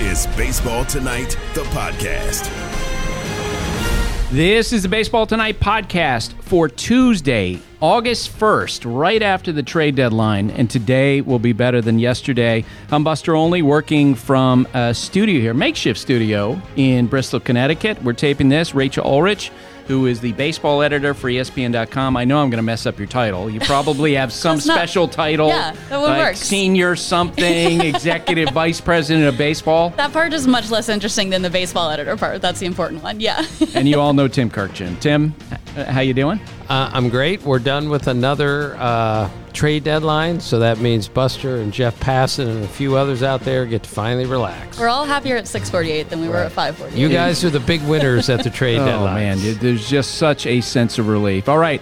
is Baseball Tonight, the podcast. This is the Baseball Tonight podcast for Tuesday, August 1st, right after the trade deadline. And today will be better than yesterday. I'm Buster Olney, working from a studio here, makeshift studio in Bristol, Connecticut. We're taping this. Rachel Ullrich who is the baseball editor for ESPN.com. I know I'm going to mess up your title. You probably have some special title. Yeah, that would like work. Senior something, executive vice president of baseball. That part is much less interesting than the baseball editor part. That's the important one. Yeah. and you all know Tim Kurkjian. Tim, how you doing? Uh, I'm great. We're done with another uh, trade deadline, so that means Buster and Jeff Passan and a few others out there get to finally relax. We're all happier at 648 than we were at 548. You guys are the big winners at the trade Oh deadline. Oh man, there's just such a sense of relief. All right.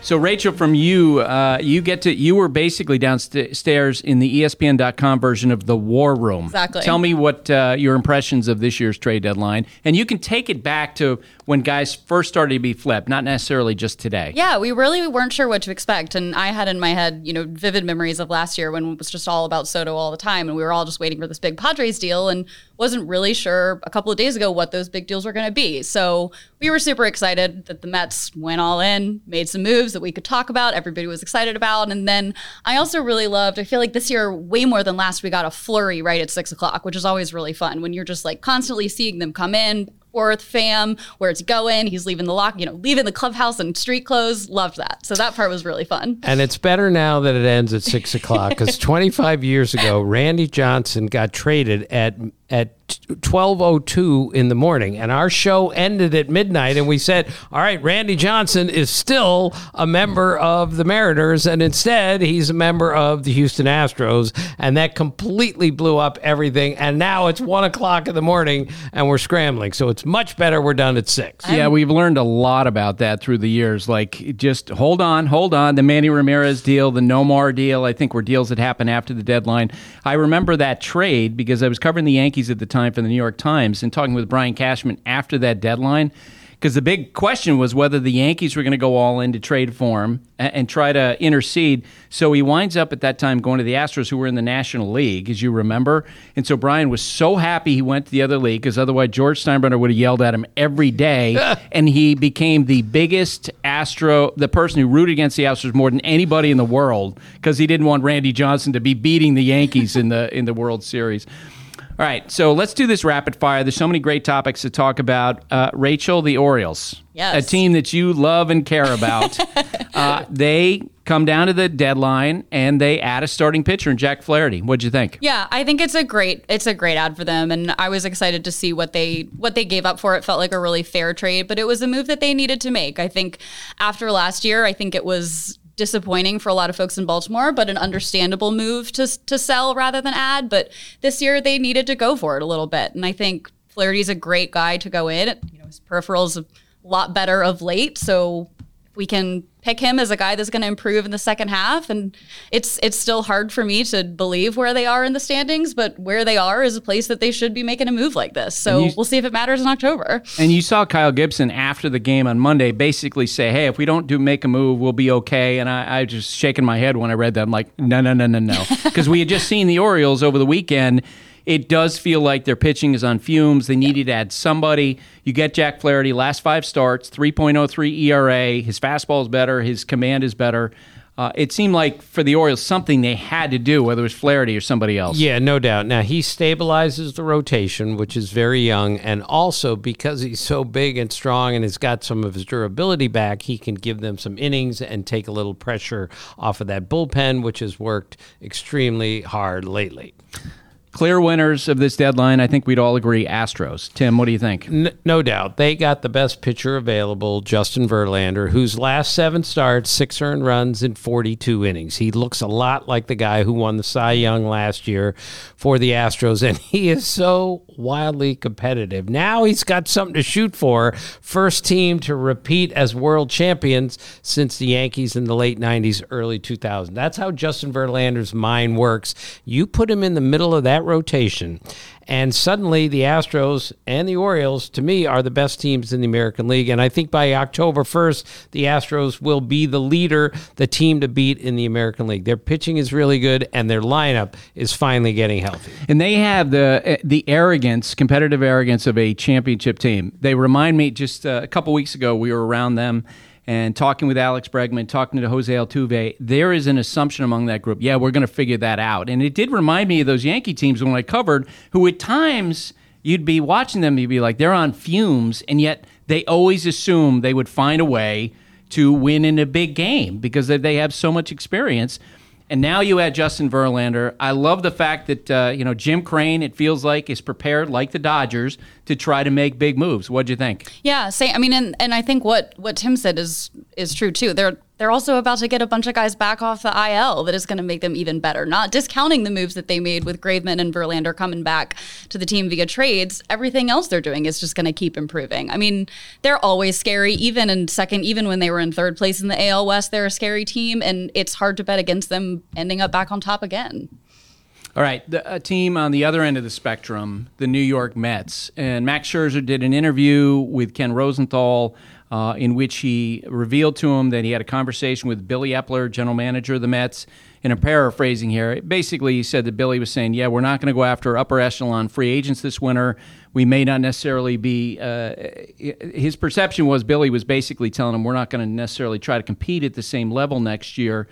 So Rachel, from you, uh, you get to you were basically downstairs in the ESPN.com version of the War Room. Exactly. Tell me what uh, your impressions of this year's trade deadline, and you can take it back to when guys first started to be flipped, not necessarily just today. Yeah, we really weren't sure what to expect. And I had in my head, you know, vivid memories of last year when it was just all about Soto all the time. And we were all just waiting for this big Padres deal and wasn't really sure a couple of days ago what those big deals were going to be. So we were super excited that the Mets went all in, made some moves that we could talk about, everybody was excited about. And then I also really loved, I feel like this year, way more than last, we got a flurry right at six o'clock, which is always really fun when you're just like constantly seeing them come in, forth, fam, where it's going. He's leaving the lock, you know, leaving the clubhouse in street clothes. Loved that. So that part was really fun. And it's better now that it ends at six o'clock because 25 years ago, Randy Johnson got traded at at 12:02 in the morning, and our show ended at midnight. And we said, "All right, Randy Johnson is still a member of the Mariners, and instead he's a member of the Houston Astros." And that completely blew up everything. And now it's one o'clock in the morning, and we're scrambling. So it's much better we're done at six. Yeah, we've learned a lot about that through the years. Like, just hold on, hold on. The Manny Ramirez deal, the Nomar deal, I think were deals that happened after the deadline. I remember that trade because I was covering the Yankees at the time for the New York Times and talking with Brian Cashman after that deadline. Because the big question was whether the Yankees were going to go all in to trade for him and, and try to intercede. So he winds up at that time going to the Astros, who were in the National League, as you remember. And so Brian was so happy he went to the other league because otherwise George Steinbrenner would have yelled at him every day. and he became the biggest Astro, the person who rooted against the Astros more than anybody in the world because he didn't want Randy Johnson to be beating the Yankees in the in the World Series. All right, so let's do this rapid fire. There's so many great topics to talk about. Uh, Rachel, the Orioles, Yes. a team that you love and care about. uh, they come down to the deadline and they add a starting pitcher in Jack Flaherty. What'd you think? Yeah, I think it's a great it's a great ad for them and I was excited to see what they what they gave up for it felt like a really fair trade, but it was a move that they needed to make. I think after last year, I think it was disappointing for a lot of folks in Baltimore, but an understandable move to to sell rather than add, but this year they needed to go for it a little bit. And I think Flaherty's a great guy to go in. You know, his peripherals a lot better of late, so we can pick him as a guy that's going to improve in the second half and it's it's still hard for me to believe where they are in the standings but where they are is a place that they should be making a move like this so you- we'll see if it matters in october And you saw Kyle Gibson after the game on Monday basically say, "Hey, if we don't do make a move, we'll be okay." And I, I just shaking my head when I read that. I'm like, "No, no, no, no, no," because we had just seen the Orioles over the weekend. It does feel like their pitching is on fumes. They needed to add somebody. You get Jack Flaherty, last five starts, 3.03 ERA. His fastball is better. His command is better. Uh, it seemed like for the Orioles something they had to do, whether it was Flaherty or somebody else. Yeah, no doubt. Now he stabilizes the rotation, which is very young, and also because he's so big and strong and has got some of his durability back, he can give them some innings and take a little pressure off of that bullpen, which has worked extremely hard lately. Clear winners of this deadline, I think we'd all agree Astros. Tim, what do you think? N- no doubt. They got the best pitcher available, Justin Verlander, whose last seven starts, six earned runs in 42 innings. He looks a lot like the guy who won the Cy Young last year for the Astros, and he is so wildly competitive. Now he's got something to shoot for. First team to repeat as world champions since the Yankees in the late 90s, early 2000s. That's how Justin Verlander's mind works. You put him in the middle of that that rotation. And suddenly, the Astros and the Orioles, to me, are the best teams in the American League. And I think by October 1st, the Astros will be the leader, the team to beat in the American League. Their pitching is really good, and their lineup is finally getting healthy. And they have the the arrogance, competitive arrogance of a championship team. They remind me just uh, a couple weeks ago, we were around them and talking with Alex Bregman, talking to Jose Altuve, there is an assumption among that group. Yeah, we're going to figure that out. And it did remind me of those Yankee teams when I covered, who at times you'd be watching them, you'd be like, they're on fumes, and yet they always assume they would find a way to win in a big game because they have so much experience. And now you add Justin Verlander. I love the fact that uh, you know Jim Crane. It feels like is prepared, like the Dodgers, to try to make big moves. What do you think? Yeah, say. I mean, and and I think what what Tim said is is true too. They're they're also about to get a bunch of guys back off the IL that is going to make them even better. Not discounting the moves that they made with Graveman and Verlander coming back to the team via trades. Everything else they're doing is just going to keep improving. I mean, they're always scary, even in second, even when they were in third place in the AL West, they're a scary team, and it's hard to bet against them ending up back on top again. All right, the, a team on the other end of the spectrum, the New York Mets, and Max Scherzer did an interview with Ken Rosenthal uh, in which he revealed to him that he had a conversation with Billy Eppler, general manager of the Mets. And I'm paraphrasing here. Basically, he said that Billy was saying, "Yeah, we're not going to go after upper echelon free agents this winter. We may not necessarily be." Uh, his perception was Billy was basically telling him, "We're not going to necessarily try to compete at the same level next year."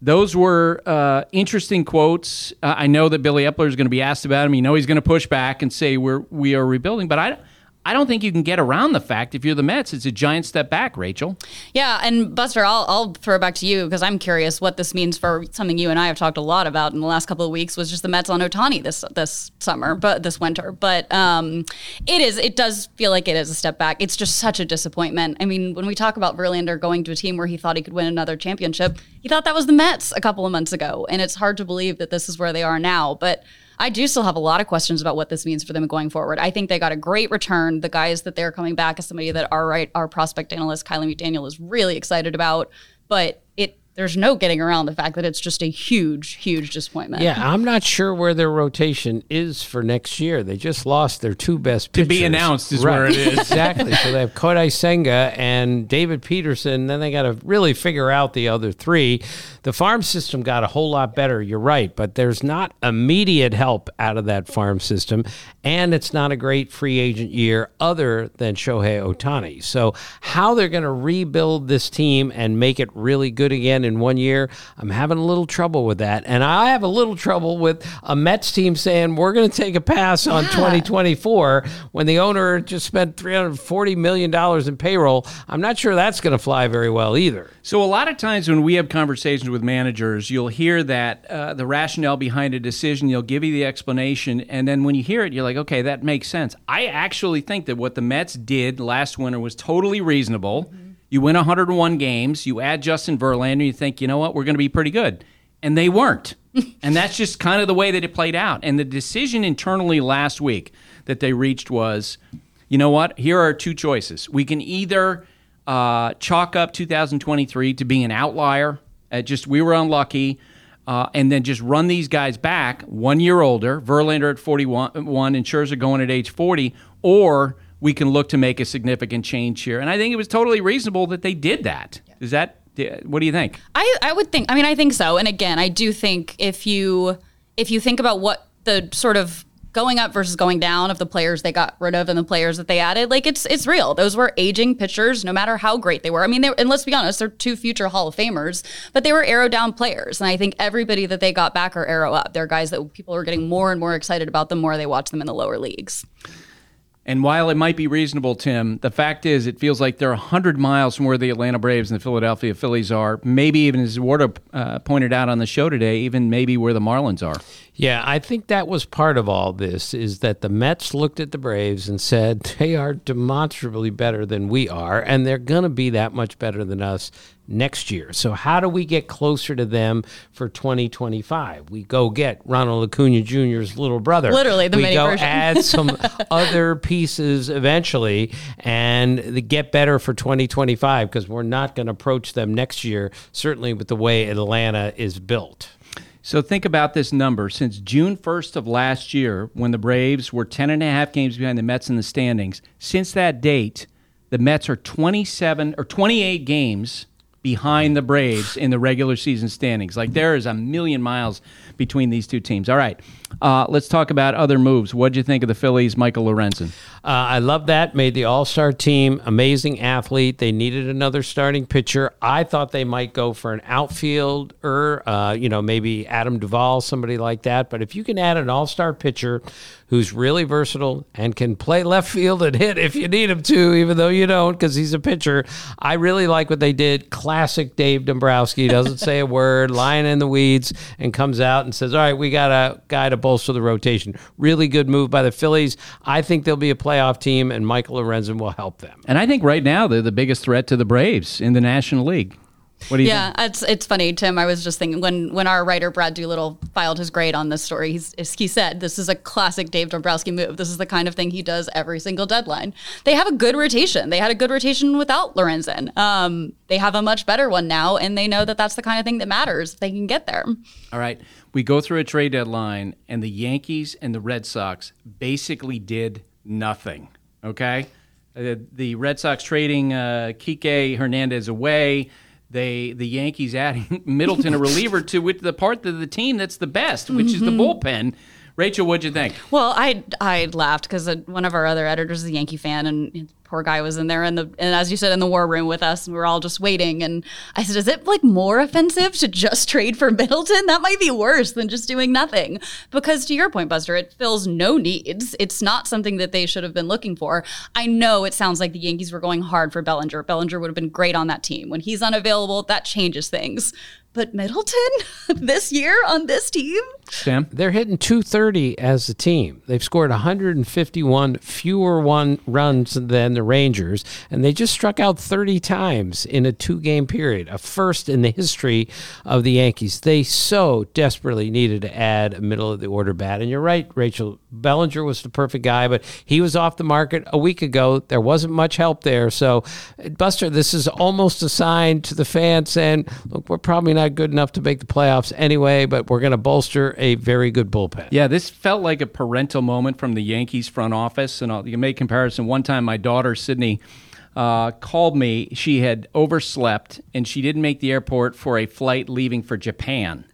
Those were uh, interesting quotes. Uh, I know that Billy Eppler is going to be asked about him. You know he's going to push back and say we're we are rebuilding, but I I don't think you can get around the fact if you're the Mets, it's a giant step back, Rachel. Yeah, and Buster, I'll, I'll throw it back to you because I'm curious what this means for something you and I have talked a lot about in the last couple of weeks was just the Mets on Ohtani this this summer, but this winter. But um, it is it does feel like it is a step back. It's just such a disappointment. I mean, when we talk about Verlander going to a team where he thought he could win another championship, he thought that was the Mets a couple of months ago, and it's hard to believe that this is where they are now. But I do still have a lot of questions about what this means for them going forward. I think they got a great return. The guys that they're coming back as somebody that our right our prospect analyst Kiley McDaniel is really excited about, but there's no getting around the fact that it's just a huge, huge disappointment. Yeah, I'm not sure where their rotation is for next year. They just lost their two best pitchers. To be announced is right. where it is. exactly. So they have Kodai Senga and David Peterson. Then they got to really figure out the other three. The farm system got a whole lot better, you're right, but there's not immediate help out of that farm system, and it's not a great free agent year other than Shohei Ohtani. So, how they're going to rebuild this team and make it really good again in one year, I'm having a little trouble with that. And I have a little trouble with a Mets team saying, we're going to take a pass on yeah. 2024 when the owner just spent $340 million in payroll. I'm not sure that's going to fly very well either. So, a lot of times when we have conversations with managers, you'll hear that uh, the rationale behind a decision, you'll give you the explanation, and then when you hear it, you're like, okay, that makes sense. I actually think that what the Mets did last winter was totally reasonable. Mm-hmm. You win 101 games, you add Justin Verlander, you think, you know what, we're going to be pretty good. And they weren't. and that's just kind of the way that it played out. And the decision internally last week that they reached was, you know what, here are two choices. We can either uh, chalk up 2023 to being an outlier uh, just we were unlucky. Uh, and then just run these guys back one year older, Verlander at 41 and Scherzer going at age 40, or we can look to make a significant change here. And I think it was totally reasonable that they did that. Is that what do you think? I, I would think I mean I think so. And again, I do think if you if you think about what the sort of going up versus going down of the players they got rid of and the players that they added, like it's it's real. Those were aging pitchers, no matter how great they were. I mean, they, and let's be honest, they're two future Hall of Famers, but they were arrow down players. And I think everybody that they got back are arrow up. They're guys that people are getting more and more excited about the more they watch them in the lower leagues. And while it might be reasonable, Tim, the fact is it feels like they're 100 miles from where the Atlanta Braves and the Philadelphia Phillies are. Maybe even, as Warda uh, pointed out on the show today, even maybe where the Marlins are. Yeah, I think that was part of all this is that the Mets looked at the Braves and said they are demonstrably better than we are, and they're going to be that much better than us next year. So how do we get closer to them for 2025? We go get Ronald Acuna Jr.'s little brother. Literally, the we mini go version. add some other pieces eventually and get better for 2025 because we're not going to approach them next year, certainly with the way Atlanta is built. So think about this number. Since June 1st of last year, when the Braves were 10 and a half games behind the Mets in the standings, since that date, the Mets are 27 or 28 games behind the Braves in the regular season standings. Like there is a million miles between these two teams. All right, uh, let's talk about other moves. What do you think of the Phillies, Michael Lorenzen? Uh, I love that. Made the All Star team. Amazing athlete. They needed another starting pitcher. I thought they might go for an outfielder. Uh, you know, maybe Adam Duvall, somebody like that. But if you can add an All Star pitcher who's really versatile and can play left field and hit if you need him to, even though you don't because he's a pitcher, I really like what they did. Classic Dave Dombrowski doesn't say a word, lying in the weeds, and comes out and says, "All right, we got a guy to bolster the rotation." Really good move by the Phillies. I think they'll be a playoff team, and Michael Lorenzen will help them. And I think right now they're the biggest threat to the Braves in the National League. What do you yeah, think? it's it's funny, Tim. I was just thinking when when our writer Brad Doolittle filed his grade on this story, he's, he said this is a classic Dave Dombrowski move. This is the kind of thing he does every single deadline. They have a good rotation. They had a good rotation without Lorenzen. Um, they have a much better one now, and they know that that's the kind of thing that matters. If they can get there. All right. We go through a trade deadline, and the Yankees and the Red Sox basically did nothing. Okay? Uh, the Red Sox trading uh, Kike Hernandez away. They the Yankees adding Middleton, a reliever, to which the part of the team that's the best, which is the bullpen. Rachel, what'd you think? Well, I I laughed because one of our other editors is a Yankee fan, and poor guy was in there, and the and as you said in the war room with us, and we were all just waiting. And I said, "Is it like more offensive to just trade for Middleton? That might be worse than just doing nothing." Because to your point, Buster, it fills no needs. It's not something that they should have been looking for. I know it sounds like the Yankees were going hard for Bellinger. Bellinger would have been great on that team. When he's unavailable, that changes things. But Middleton this year on this team? Sam? They're hitting 230 as a team. They've scored 151 fewer one runs than the Rangers, and they just struck out 30 times in a two-game period, a first in the history of the Yankees. They so desperately needed to add a middle of the order bat. And you're right, Rachel. Bellinger was the perfect guy, but he was off the market a week ago. There wasn't much help there. So, Buster, this is almost a sign to the fans saying, look, we're probably not good enough to make the playoffs anyway, but we're going to bolster a very good bullpen. Yeah, this felt like a parental moment from the Yankees front office. And I'll, you make comparison. One time, my daughter, Sydney, uh, called me. She had overslept and she didn't make the airport for a flight leaving for Japan.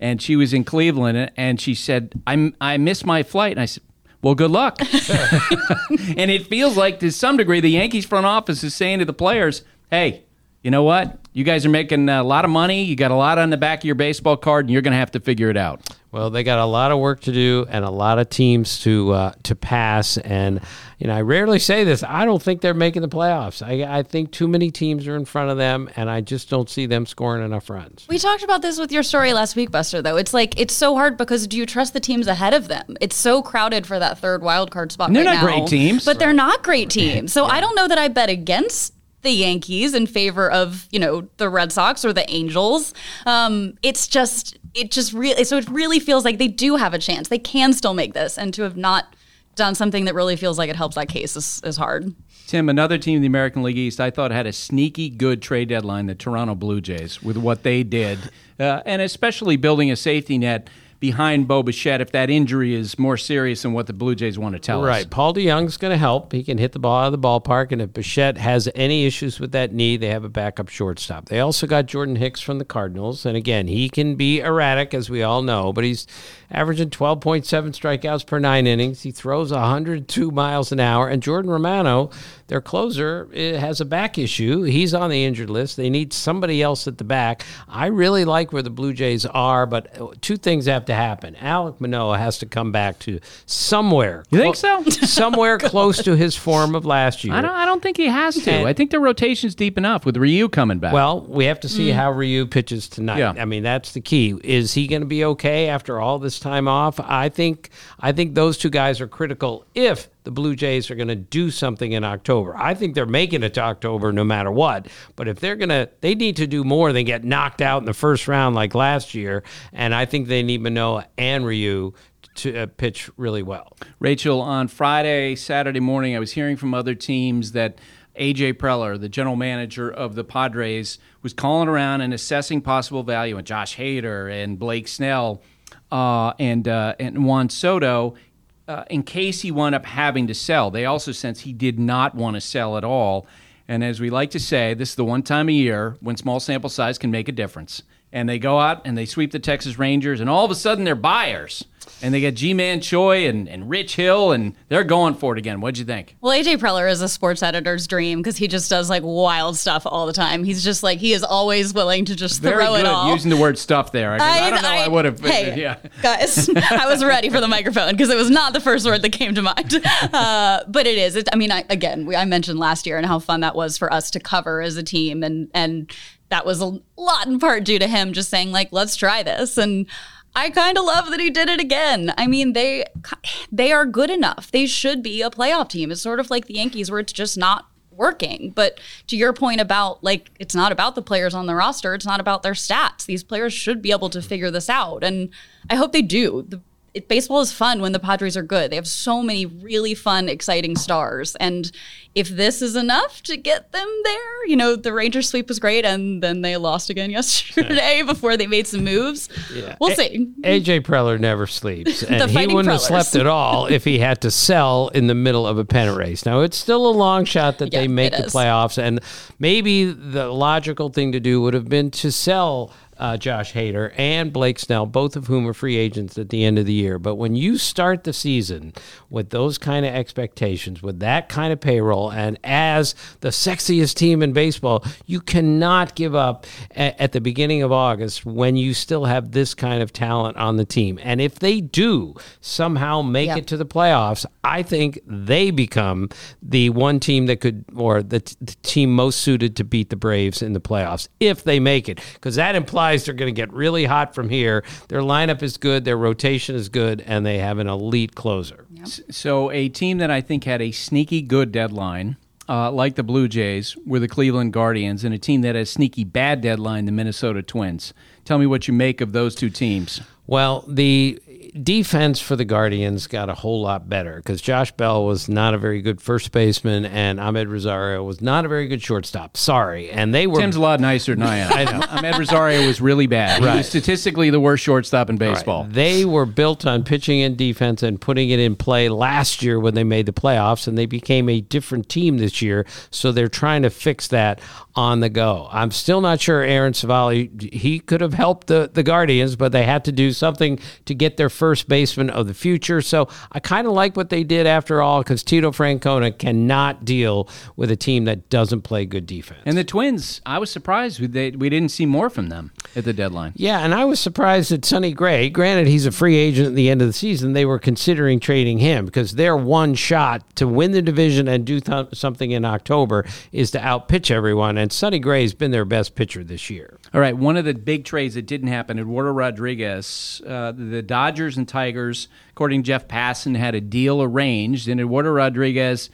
And she was in Cleveland and she said, I'm, I missed my flight. And I said, well, good luck. and it feels like to some degree the Yankees front office is saying to the players, hey, you know what? You guys are making a lot of money. You got a lot on the back of your baseball card, and you're going to have to figure it out. Well, they got a lot of work to do and a lot of teams to uh, to pass. And you know, I rarely say this. I don't think they're making the playoffs. I, I think too many teams are in front of them, and I just don't see them scoring enough runs. We talked about this with your story last week, Buster. Though it's like it's so hard because do you trust the teams ahead of them? It's so crowded for that third wild card spot. They're right not now, great teams. but they're not great teams. So I don't know that I bet against the Yankees in favor of you know the Red Sox or the Angels. Um, it's just it just really so it really feels like they do have a chance. They can still make this, and to have not done something that really feels like it helps that case is, is hard. Tim, another team in the American League East, I thought had a sneaky good trade deadline, the Toronto Blue Jays, with what they did, uh, and especially building a safety net behind Bo Bichette if that injury is more serious than what the Blue Jays want to tell us. Right. Paul DeJong's going to help. He can hit the ball out of the ballpark. And if Bichette has any issues with that knee, they have a backup shortstop. They also got Jordan Hicks from the Cardinals. And again, he can be erratic, as we all know, but he's averaging 12.7 strikeouts per nine innings. He throws 102 miles an hour. And Jordan Romano, their closer, has a back issue. He's on the injured list. They need somebody else at the back. I really like where the Blue Jays are, but uh, two things have to happen. Alek Manoah has to come back to somewhere. You think so? somewhere close to his form of last year. I don't. I don't think he has to. And- I think the rotation's deep enough with Ryu coming back. Well, we have to see how Ryu pitches tonight. Yeah. I mean, that's the key. Is he going to be okay after all this time off? I think I think those two guys are critical if the Blue Jays are going to do something in October. I think they're making it to October no matter what. But if they're going to they need to do more than get knocked out in the first round like last year, and I think they need Manoah and Ryu to uh, pitch really well. Rachel, on Friday, Saturday morning, I was hearing from other teams that AJ Preller, the general manager of the Padres, was calling around and assessing possible value in Josh Hader and Blake Snell uh, and uh, and Juan Soto. Uh, in case he wound up having to sell, they also sense he did not want to sell at all. And as we like to say, this is the one time a year when small sample size can make a difference. And they go out and they sweep the Texas Rangers, and all of a sudden they're buyers and they get Ji-Man Choi and, and Rich Hill, and they're going for it again. What'd you think? Well, AJ Preller is a sports editor's dream because he just does like wild stuff all the time. He's just like he is always willing to just Very throw good it all. using the word stuff there. I, I, I don't know. I, would have. Hey, yeah. guys, I was ready for the microphone because it was not the first word that came to mind. Uh, but it is. It, I mean, I, again, we, I mentioned last year and how fun that was for us to cover as a team, and and that was a lot in part due to him just saying like, let's try this and. I kind of love that he did it again. I mean, they they are good enough. They should be a playoff team. It's sort of like the Yankees where it's just not working. But to your point about like it's not about the players on the roster, it's not about their stats. These players should be able to figure this out and I hope they do. The, it, baseball is fun when the Padres are good. They have so many really fun, exciting stars. And if this is enough to get them there, you know, the Rangers sweep was great and then they lost again yesterday before they made some moves. Yeah. We'll see. AJ Preller never sleeps. And he wouldn't Prellers. have slept at all if he had to sell in the middle of a pennant race. Now, it's still a long shot that yeah, they make the is. playoffs. And maybe the logical thing to do would have been to sell uh, Josh Hader and Blake Snell, both of whom are free agents at the end of the year. But when you start the season with those kind of expectations, with that kind of payroll, and as the sexiest team in baseball, you cannot give up a- at the beginning of August when you still have this kind of talent on the team. And if they do somehow make yep. it to the playoffs, I think they become the one team that could, or the, t- the team most suited to beat the Braves in the playoffs if they make it, because that implies guys are going to get really hot from here. Their lineup is good, their rotation is good, and they have an elite closer. Yep. So, a team that I think had a sneaky good deadline. Uh, like the Blue Jays, were the Cleveland Guardians, and a team that has sneaky bad deadline, the Minnesota Twins. Tell me what you make of those two teams. Well, the defense for the Guardians got a whole lot better because Josh Bell was not a very good first baseman and Amed Rosario was not a very good shortstop. Sorry, and they were. Tim's a lot nicer than I am. I know. Amed Rosario was really bad. Right. He was statistically the worst shortstop in baseball. Right. They were built on pitching and defense and putting it in play last year when they made the playoffs, and they became a different team this year. So they're trying to fix that on the go. I'm still not sure Aaron Civale he could have helped the the Guardians, but they had to do something to get their first baseman of the future. So I kind of like what they did after all because Tito Francona cannot deal with a team that doesn't play good defense. And the Twins, I was surprised we, they, we didn't see more from them at the deadline. Yeah, and I was surprised that Sonny Gray, granted he's a free agent at the end of the season, they were considering trading him because their one shot to win the division and do th- something in October is to outpitch everyone. And Sonny Gray's been their best pitcher this year. All right, one of the big trades that didn't happen, Eduardo Rodriguez, uh, the Dodgers and Tigers, according to Jeff Passan, had a deal arranged, and Eduardo Rodriguez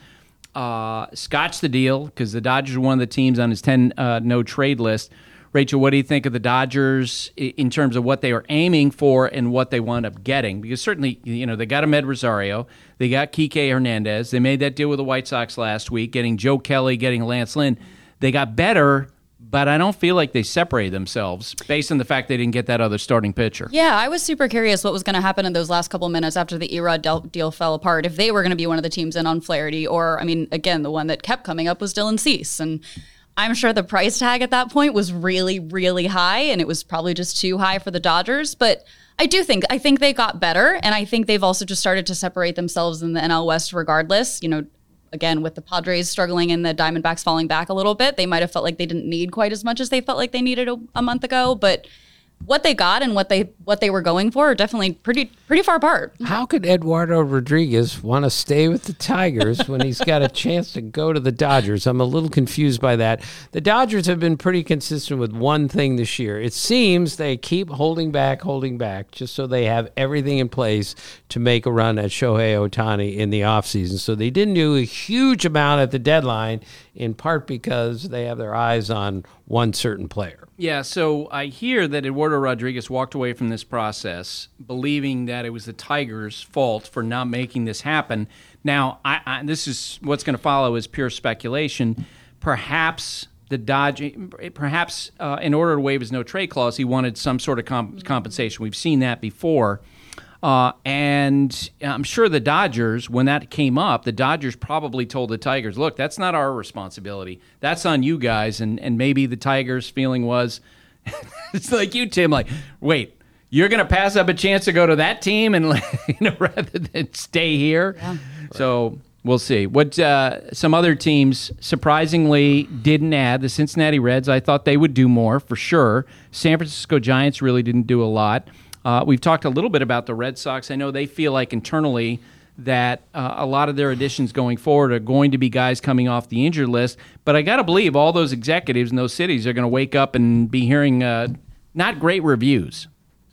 uh, scotched the deal because the Dodgers were one of the teams on his 10 uh, no trade list. Rachel, what do you think of the Dodgers in terms of what they are aiming for and what they wound up getting? Because certainly, you know, they got Amed Rosario, they got Kike Hernandez, they made that deal with the White Sox last week, getting Joe Kelly, getting Lance Lynn. They got better but I don't feel like they separated themselves based on the fact they didn't get that other starting pitcher. Yeah, I was super curious what was going to happen in those last couple minutes after the Erod deal fell apart. If they were going to be one of the teams in on Flaherty, or I mean, again, the one that kept coming up was Dylan Cease, and I'm sure the price tag at that point was really, really high, and it was probably just too high for the Dodgers, but. I do think I think they got better, and I think they've also just started to separate themselves in the NL West. Regardless, you know, again, with the Padres struggling and the Diamondbacks falling back a little bit, they might have felt like they didn't need quite as much as they felt like they needed a, a month ago. But what they got and what they what they were going for are definitely pretty pretty far apart. How could Eduardo Rodriguez want to stay with the Tigers when he's got a chance to go to the Dodgers? I'm a little confused by that. The Dodgers have been pretty consistent with one thing this year. It seems they keep holding back, holding back, just so they have everything in place to make a run at Shohei Ohtani in the offseason. So they didn't do a huge amount at the deadline, in part because they have their eyes on one certain player. Yeah, so I hear that Eduardo Rodriguez walked away from this process believing that that it was the Tigers' fault for not making this happen. Now, I, I, this is what's going to follow is pure speculation. Perhaps the Dodge, perhaps uh, in order to waive his no trade clause, he wanted some sort of comp- compensation. We've seen that before. Uh, and I'm sure the Dodgers, when that came up, the Dodgers probably told the Tigers, look, that's not our responsibility. That's on you guys. And, and maybe the Tigers' feeling was, it's like you, Tim, like, wait, you're going to pass up a chance to go to that team and you know rather than stay here. Yeah. So we'll see. What uh, some other teams surprisingly didn't add. The Cincinnati Reds, I thought they would do more for sure. San Francisco Giants really didn't do a lot. Uh, we've talked a little bit about the Red Sox. I know they feel like internally that uh, a lot of their additions going forward are going to be guys coming off the injured list. But I got to believe all those executives in those cities are going to wake up and be hearing uh, not great reviews.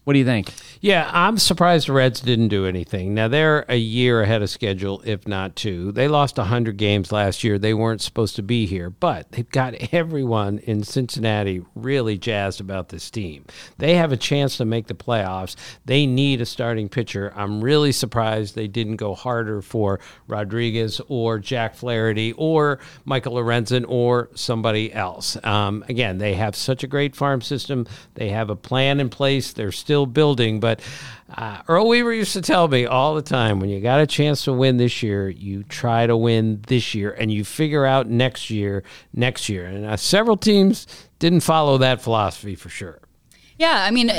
What do you think? Yeah, I'm surprised the Reds didn't do anything. Now they're a year ahead of schedule, if not two. They lost 100 games last year. They weren't supposed to be here, but they've got everyone in Cincinnati really jazzed about this team. They have a chance to make the playoffs. They need a starting pitcher. I'm really surprised they didn't go harder for Rodriguez or Jack Flaherty or Michael Lorenzen or somebody else. Um, again, they have such a great farm system. They have a plan in place. They're still building, but uh, Earl Weaver used to tell me all the time when you got a chance to win this year, you try to win this year and you figure out next year, next year. And uh, several teams didn't follow that philosophy for sure. Yeah, I mean,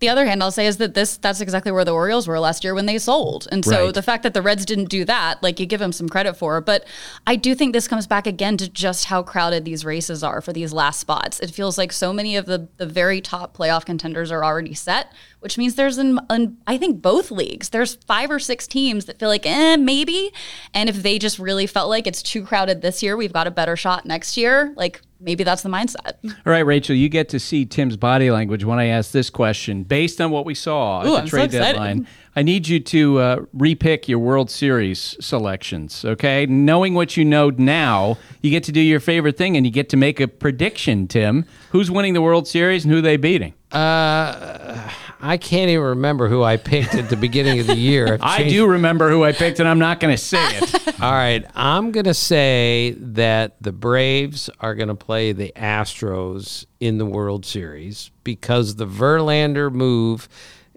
the other hand I'll say is that this that's exactly where the Orioles were last year when they sold. And so right. the fact that the Reds didn't do that, like you give them some credit for, but I do think this comes back again to just how crowded these races are for these last spots. It feels like so many of the the very top playoff contenders are already set, which means there's in, in I think both leagues. There's five or six teams that feel like, "Eh, maybe." And if they just really felt like it's too crowded this year, we've got a better shot next year, like maybe that's the mindset. All right, Rachel, you get to see Tim's body language when I ask this question. Based on what we saw Ooh, at the I'm trade so deadline, I need you to uh, repick your World Series selections, okay? Knowing what you know now, you get to do your favorite thing and you get to make a prediction, Tim. Who's winning the World Series and who they beating? Uh, I can't even remember who I picked at the beginning of the year. I do remember who I picked, and I'm not going to say it. All right, I'm going to say that the Braves are going to play the Astros in the World Series because the Verlander move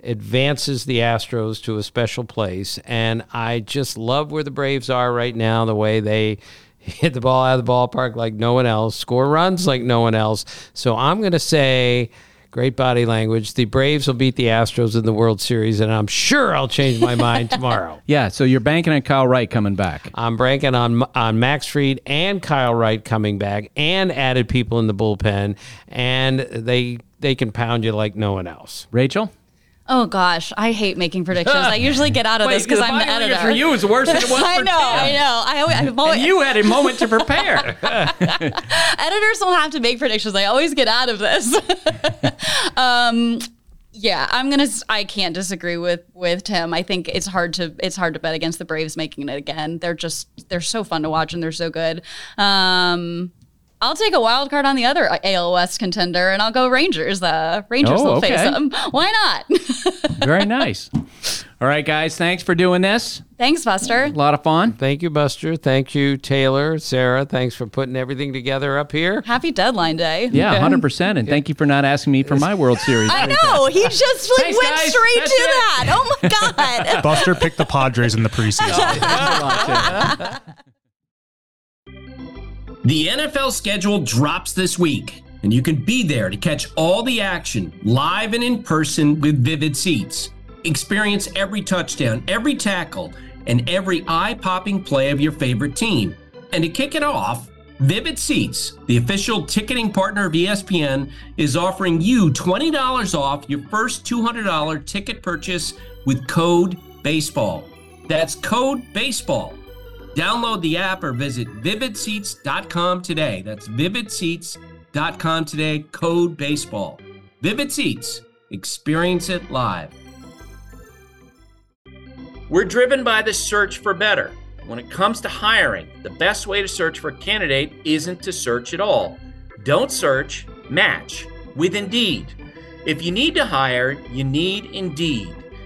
advances the Astros to a special place, and I just love where the Braves are right now. The way they hit the ball out of the ballpark like no one else, score runs like no one else. So I'm going to say Great body language. The Braves will beat the Astros in the World Series, and I'm sure I'll change my mind tomorrow. Yeah, so you're banking on Kyle Wright coming back. I'm banking on on Max Fried and Kyle Wright coming back, and added people in the bullpen, and they they can pound you like no one else. Rachel. Oh gosh, I hate making predictions. I usually get out of Wait, this because I'm the editor. For you, it's worse than it was I for know, I know. I always, I'm always, and you had a moment to prepare. Editors don't have to make predictions. I always get out of this. um, yeah, I'm gonna. I can't disagree with with Tim. I think it's hard to it's hard to bet against the Braves making it again. They're just they're so fun to watch and they're so good. Um, I'll take a wild card on the other AL West contender, and I'll go Rangers. Uh, Rangers oh, will okay. face them. Why not? Very nice. All right, guys. Thanks for doing this. Thanks, Buster. A lot of fun. Thank you, Buster. Thank you, Taylor, Sarah. Thanks for putting everything together up here. Happy deadline day. Yeah, hundred percent. And thank you for not asking me for my World Series. I know he just like, Thanks, went guys. straight That's to it. that. Oh my god. Buster picked the Padres in the preseason. The NFL schedule drops this week, and you can be there to catch all the action live and in person with Vivid Seats. Experience every touchdown, every tackle, and every eye popping play of your favorite team. And to kick it off, Vivid Seats, the official ticketing partner of ESPN, is offering you $20 off your first $200 ticket purchase with code BASEBALL. That's code BASEBALL. Download the app or visit vividseats.com today. That's vividseats.com today, code baseball. Vivid Seats, experience it live. We're driven by the search for better. When it comes to hiring, the best way to search for a candidate isn't to search at all. Don't search, match with Indeed. If you need to hire, you need Indeed.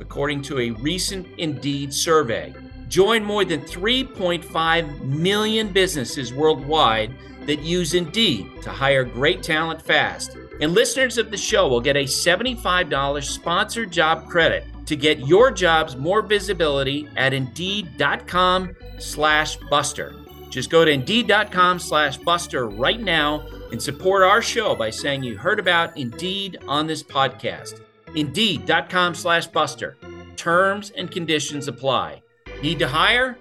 according to a recent Indeed survey. Join more than 3.5 million businesses worldwide that use Indeed to hire great talent fast. And listeners of the show will get a $75 sponsored job credit to get your jobs more visibility at Indeed.com slash Buster. Just go to Indeed.com slash Buster right now and support our show by saying you heard about Indeed on this podcast. Indeed.com slash Buster. Terms and conditions apply. Need to hire?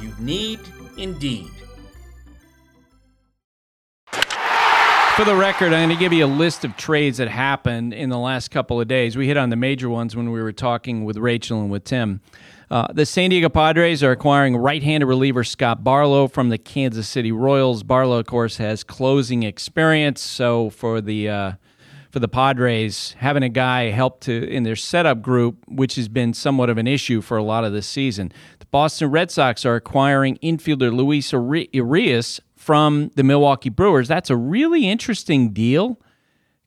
You need Indeed. For the record, I'm going to give you a list of trades that happened in the last couple of days. We hit on the major ones when we were talking with Rachel and with Tim. Uh, the San Diego Padres are acquiring right-handed reliever Scott Barlow from the Kansas City Royals. Barlow, of course, has closing experience, so for the uh, for the Padres, having a guy help to in their setup group, which has been somewhat of an issue for a lot of this season. The Boston Red Sox are acquiring infielder Luis Urias from the Milwaukee Brewers. That's a really interesting deal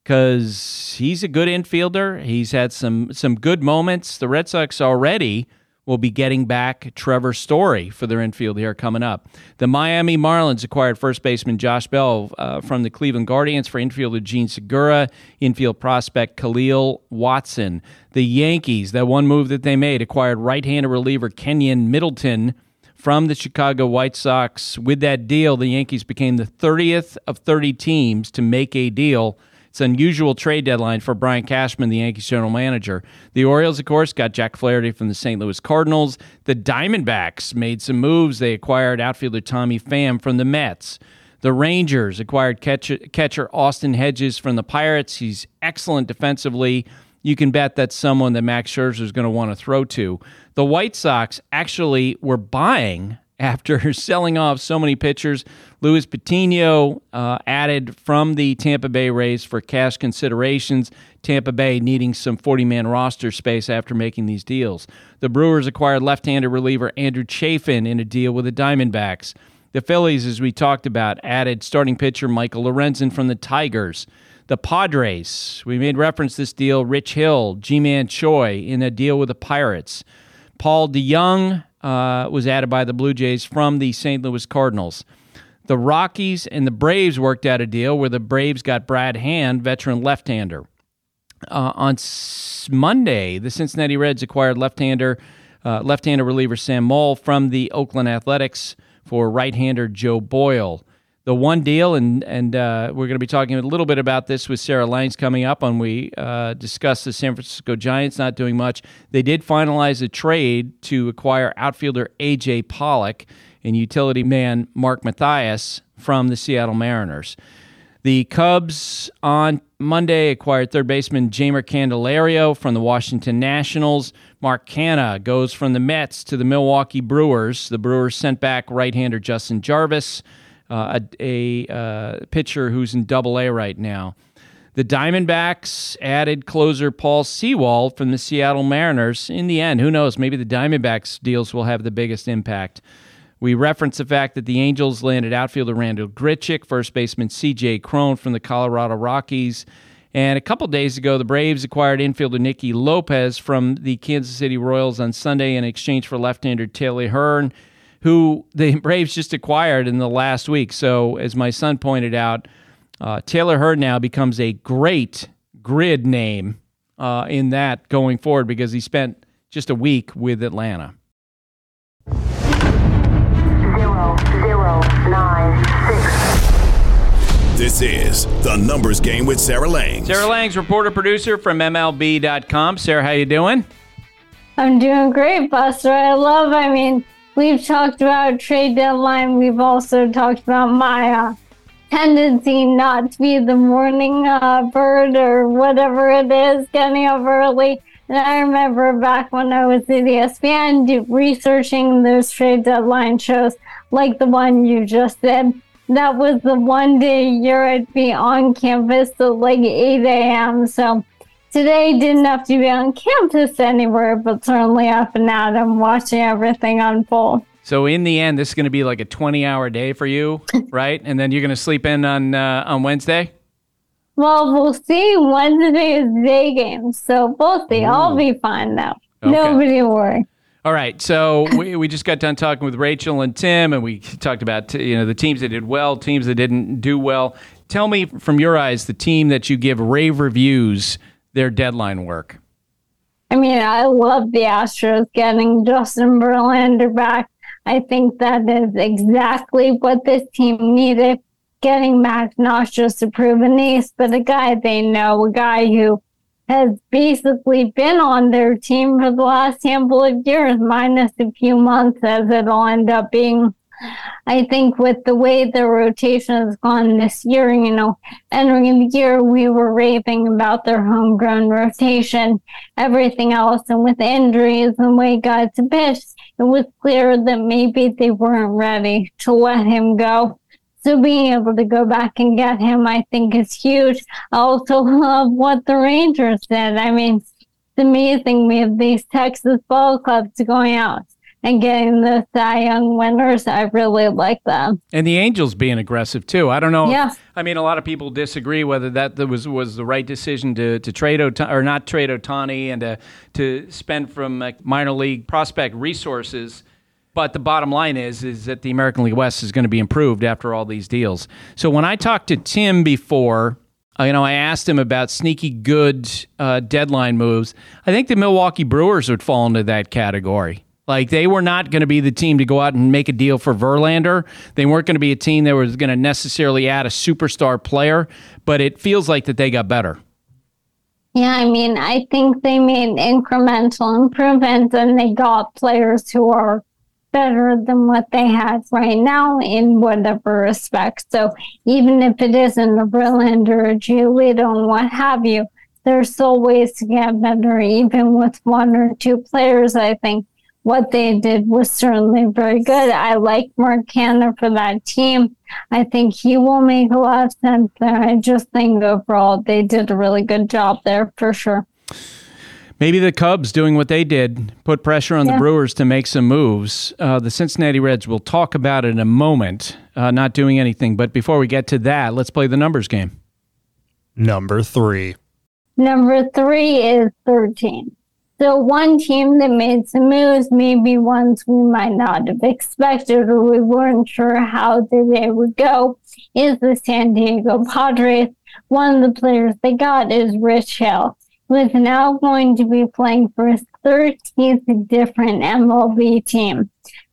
because he's a good infielder. He's had some some good moments. The Red Sox already will be getting back Trevor Story for their infield here coming up. The Miami Marlins acquired first baseman Josh Bell uh, from the Cleveland Guardians for infielder Jean Segura, infield prospect Kahlil Watson. The Yankees, that one move that they made, acquired right-handed reliever Keynan Middleton from the Chicago White Sox. With that deal, the Yankees became the 30th of 30 teams to make a deal it's an unusual trade deadline for Brian Cashman, the Yankees general manager. The Orioles, of course, got Jack Flaherty from the St. Louis Cardinals. The Diamondbacks made some moves. They acquired outfielder Tommy Pham from the Mets. The Rangers acquired catcher, catcher Austin Hedges from the Pirates. He's excellent defensively. You can bet that's someone that Max Scherzer is going to want to throw to. The White Sox actually were buying after selling off so many pitchers. Luis Patino uh, added from the Tampa Bay Rays for cash considerations. Tampa Bay needing some 40 man roster space after making these deals. The Brewers acquired left handed reliever Andrew Chafin in a deal with the Diamondbacks. The Phillies, as we talked about, added starting pitcher Michael Lorenzen from the Tigers. The Padres, we made reference this deal, Rich Hill, Ji-Man Choi in a deal with the Pirates. Paul DeJong uh, was added by the Blue Jays from the St. Louis Cardinals. The Rockies and the Braves worked out a deal where the Braves got Brad Hand, veteran left hander. Uh, on S- Monday, the Cincinnati Reds acquired left-hander uh, left-hander reliever Sam Moll from the Oakland Athletics for right-hander Joe Boyle the one deal, and and uh, we're going to be talking a little bit about this with Sarah Langs coming up when we uh, discuss the San Francisco Giants not doing much. They did finalize a trade to acquire outfielder AJ Pollock and utility man Mark Mathias from the Seattle Mariners. The Cubs on Monday acquired third baseman Jeimer Candelario from the Washington Nationals. Mark Canha goes from the Mets to the Milwaukee Brewers. The Brewers sent back right-hander Justin Jarvis uh, a, a uh, pitcher who's in Double A right now. The Diamondbacks added closer Paul Sewald from the Seattle Mariners. In the end, who knows? Maybe the Diamondbacks deals will have the biggest impact. We reference the fact that the Angels landed outfielder Randall Grichuk, first baseman C.J. Cron from the Colorado Rockies. And a couple days ago, the Braves acquired infielder Nicky Lopez from the Kansas City Royals on Sunday in exchange for left-hander Taylor Hearn who the Braves just acquired in the last week. So, as my son pointed out, uh, Taylor Hearn now becomes a great grid name uh, in that going forward because he spent just a week with Atlanta. Zero, zero, nine, six. This is the numbers game with Sarah Langs. Sarah Langs, reporter producer from MLB.com. Sarah, how you doing? I'm doing great, Buster. I love. I mean We've talked about trade deadline. We've also talked about my uh, tendency not to be the morning uh, bird or whatever it is, getting up early. And I remember back when I was at ESPN researching those trade deadline shows, like the one you just did. That was the one day a year I'd be on campus at like 8 a.m. So today didn't have to be on campus anywhere, but certainly up and out and watching everything unfold. So in the end, this is going to be like a 20 hour day for you, right? and then you're going to sleep in on uh, on Wednesday. Well, we'll see. Wednesday is day games, so we'll see. Ooh. I'll be fine now. Okay. Nobody worry. All right, so we, we just got done talking with Rachel and Tim, and we talked about you know the teams that did well, teams that didn't do well. Tell me from your eyes the team that you give rave reviews their deadline work. I mean, I love the Astros getting Justin Verlander back. I think that is exactly what this team needed getting Max not just a proven ace, but a guy they know, a guy who has basically been on their team for the last handful of years, minus a few months as it'll end up being. I think with the way the rotation has gone this year, you know, entering the year, we were raving about their homegrown rotation, everything else. And with injuries and way guys pitched, it was clear that maybe they weren't ready to let him go. So being able to go back and get him, I think is huge. I also love what the Rangers did. I mean, it's amazing we have these Texas ball clubs going out and getting the Cy Young winners. I really like them. And the Angels being aggressive too. I don't know. Yeah. I mean, a lot of people disagree whether that was was the right decision to, to trade Ota- or not trade Ohtani and to to spend from minor league prospect resources but the bottom line is is that the American League West is going to be improved after all these deals. So when I talked to Tim before, uh, you know, I asked him about sneaky good uh, deadline moves. I think the Milwaukee Brewers would fall into that category. Like they were not going to be the team to go out and make a deal for Verlander. They weren't going to be a team that was going to necessarily add a superstar player, but it feels like that they got better. Yeah, I mean, I think they made incremental improvements and they got players who are better than what they have right now in whatever respect. So even if it isn't a Verlander a Giolito and what have you, there's still ways to get better, even with one or two players. I think what they did was certainly very good. I like Mark Canha for that team. I think he will make a lot of sense there. I just think overall they did a really good job there for sure maybe the Cubs doing what they did put pressure on yeah. the Brewers to make some moves. Uh, the Cincinnati Reds, we'll talk about it in a moment, uh, not doing anything. But before we get to that, let's play the numbers game. Number three. Number three is 13. So one team that made some moves, maybe ones we might not have expected or we weren't sure how the day would go, is the San Diego Padres. One of the players they got is Rich Hill who is now going to be playing for his 13th different MLB team.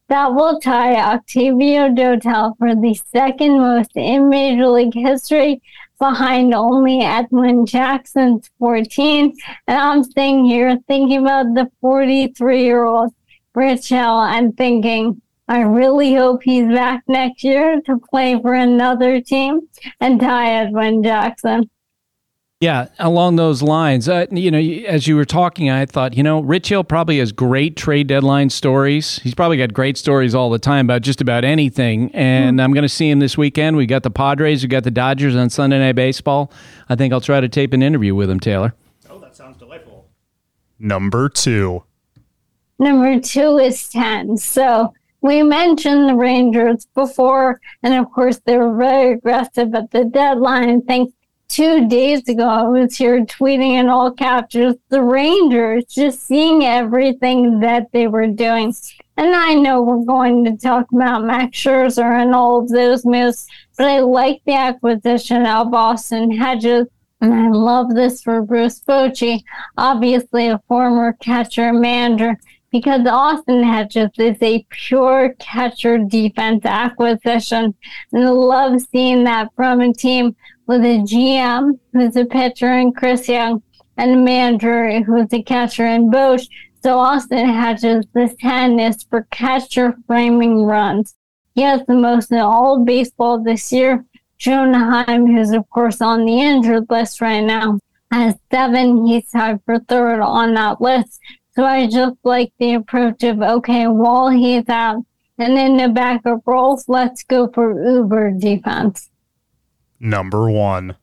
That will tie Octavio Dotel for the second most in Major League history, behind only Edwin Jackson's 14. And I'm sitting here thinking about the 43 year old Rich Hill and thinking, I really hope he's back next year to play for another team and tie Edwin Jackson. Yeah, along those lines, uh, you know, as you were talking, I thought, you know, Rich Hill probably has great trade deadline stories. He's probably got great stories all the time about just about anything. And mm. I'm going to see him this weekend. We got the Padres, we got the Dodgers on Sunday Night Baseball. I think I'll try to tape an interview with him, Taylor. Oh, that sounds delightful. Number two. Number two is 10. So we mentioned the Rangers before, and of course, they were very aggressive at the deadline. Thanks two days ago, I was here tweeting in all caps the Rangers, just seeing everything that they were doing. And I know we're going to talk about Max Scherzer and all of those moves, but I like the acquisition of Austin Hedges. And I love this for Bruce Bochy, obviously a former catcher manager, because Austin Hedges is a pure catcher defense acquisition. And I love seeing that from a team with a GM who's a pitcher and Chris Young and a manager who's a catcher and Bosch. So Austin Hedges this 10 is for catcher framing runs. He has the most in all baseball this year. Jonah Heim, who's of course on the injured list right now, has seven. He's tied for third on that list. So I just like the approach of, okay, while he's out and in the backup roles, let's go for Uber defense. Number one.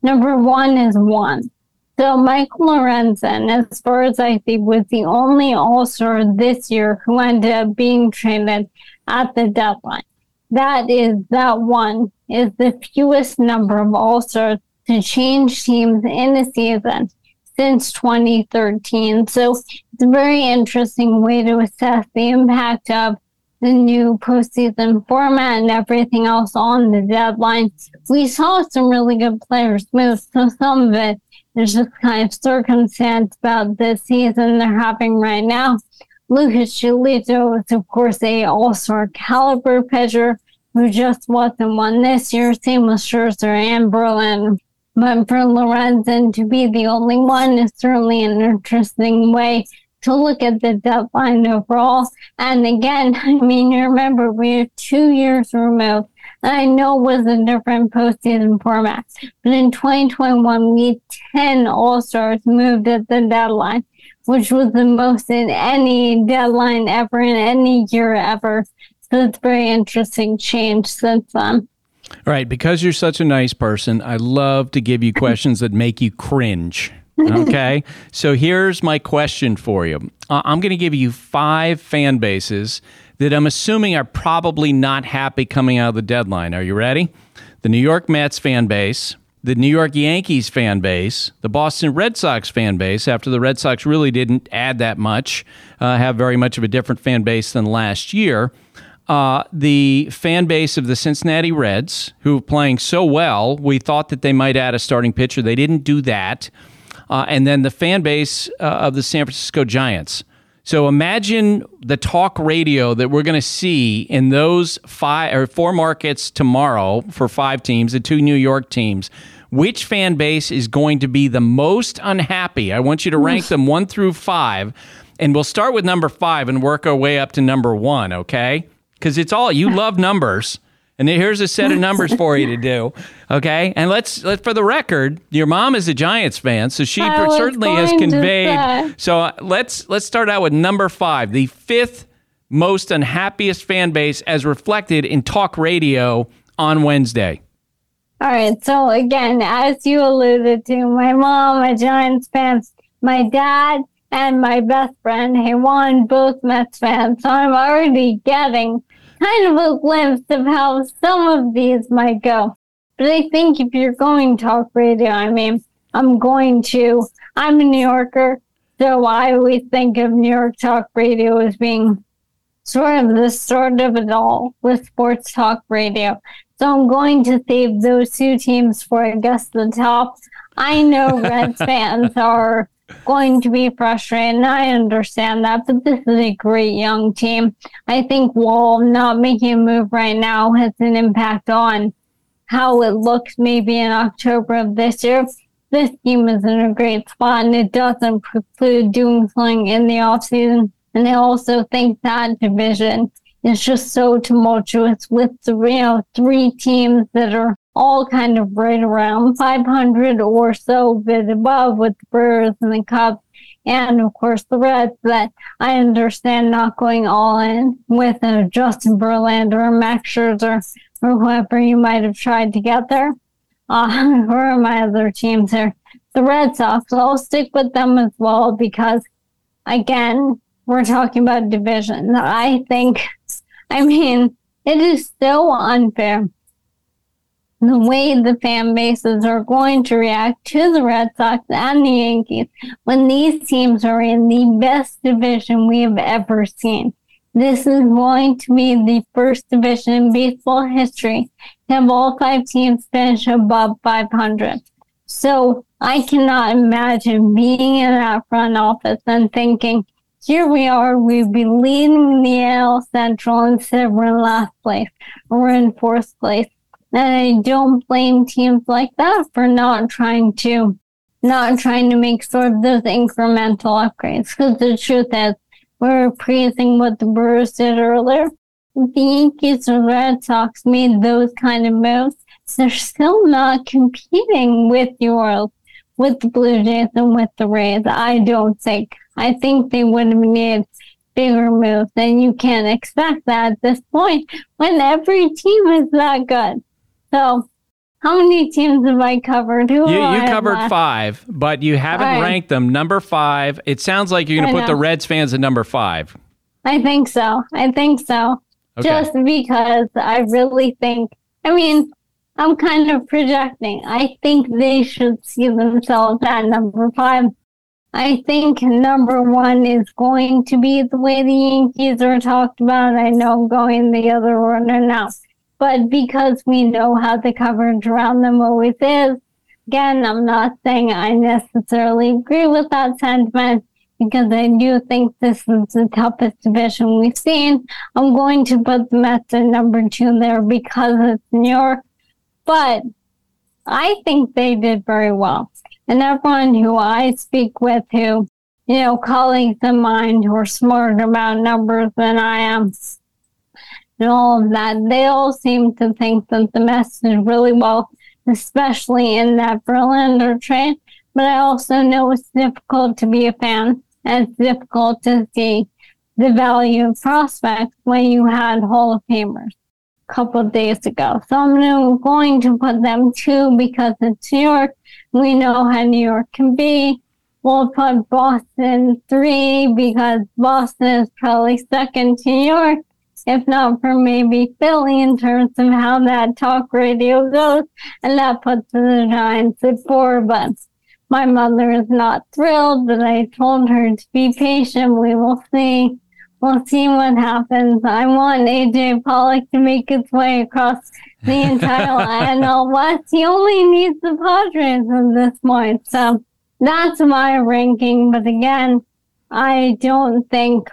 Number one is one. So Mike Lorenzen, as far as I see, was the only All-Star this year who ended up being traded at the deadline. That is that one is the fewest number of All-Stars to change teams in a season since 2013. So it's a very interesting way to assess the impact of the new postseason format and everything else on the deadline. We saw some really good players move, so some of it is just kind of circumstance about the season they're having right now. Lucas Giolito is, of course, a all-star caliber pitcher who just wasn't one this year. Same with Scherzer and Verlander. But for Lorenzen to be the only one is certainly an interesting way to look at the deadline overall. And again, I mean, you remember we're two years removed. I know it was a different postseason format, but in 2021, we 10 All Stars moved at the deadline, which was the most in any deadline ever in any year ever. So it's very interesting change since then. All right, because you're such a nice person, I love to give you questions that make you cringe. Okay, so here's my question for you. Uh, I'm going to give you five fan bases that I'm assuming are probably not happy coming out of the deadline. Are you ready? The New York Mets fan base, the New York Yankees fan base, the Boston Red Sox fan base, after the Red Sox really didn't add that much, uh, have very much of a different fan base than last year uh, the fan base of the Cincinnati Reds, who are playing so well, we thought that they might add a starting pitcher. They didn't do that. Uh, and then the fan base uh, of the San Francisco Giants. So imagine the talk radio that we're going to see in those five or four markets tomorrow for five teams, the two New York teams. Which fan base is going to be the most unhappy? I want you to rank them one through five, and we'll start with number five and work our way up to number one. Okay because it's all you love numbers. And here's a set of numbers for you to do. Okay, and let's let for the record, your mom is a Giants fan, so she certainly has conveyed. So uh, let's let's start out with number five, the fifth most unhappiest fan base as reflected in talk radio on Wednesday. All right. So again, as you alluded to, my mom, a Giants fan, my dad, and my best friend Haywan, both Mets fans. So I'm already getting kind of a glimpse of how some of these might go. But I think if you're going talk radio, I mean, I'm going to, I'm a New Yorker, so I always think of New York talk radio as being sort of the sort of it all with sports talk radio. So I'm going to save those two teams for, I guess, the top. I know Reds fans are going to be frustrated. And I understand that, but this is a great young team. I think while not making a move right now has an impact on how it looks maybe in October of this year. This team is in a great spot and it doesn't preclude doing something in the offseason. And I also think that division is just so tumultuous with the you know, three teams that are all kind of right around 500 or so bit above with the Brewers and the Cubs. And of course, the Reds that I understand not going all in with a Justin Verlander or Max Scherzer or whoever you might have tried to get there. Uh, who are my other teams here? The Red Sox. I'll stick with them as well because, again, we're talking about division. I think, I mean, it is so unfair the way the fan bases are going to react to the Red Sox and the Yankees when these teams are in the best division we have ever seen. This is going to be the first division in baseball history to have all five teams finish above 500. So I cannot imagine being in that front office and thinking, here we are, we'd be leading the AL Central instead we're in last place or in fourth place. And I don't blame teams like that for not trying to, not trying to make sort of those incremental upgrades. Because the truth is, we're praising what the Brewers did earlier. The Yankees or Red Sox made those kind of moves. They're still not competing with your with the Blue Jays and with the Rays. I don't think. I think they would have needed bigger moves, and you can't expect that at this point when every team is that good. So, how many teams have I covered? Who You, you covered left? five, but you haven't right. ranked them. Number five. It sounds like you're going to put the. Reds fans at number five. I think so. I think so. Okay. Just because I really think, I mean, I'm kind of projecting. I think they should see themselves at number five. I think number one is going to be the way the Yankees are talked about. I know going the other order now. But because we know how the coverage around them always is, again, I'm not saying I necessarily agree with that sentiment because I do think this is the toughest division we've seen. I'm going to put the Mets at number two there because it's New York. But I think they did very well. And everyone who I speak with who, you know, colleagues of mine who are smarter about numbers than I am, all of that, they all seem to think that the did really well, especially in that Verlander trade. But I also know it's difficult to be a fan and it's difficult to see the value of prospects when you had Hall of Famers a couple days ago. So I'm going to put them two because it's New York. We know how New York can be. We'll put Boston three because Boston is probably second to New York, if not for maybe Philly in terms of how that talk radio goes. And that puts the Giants at four, but my mother is not thrilled, but I told her to be patient. We will see. We'll see what happens. I want AJ Pollock to make his way across the entire NL West. He only needs the Padres at this point. So that's my ranking. But again, I don't think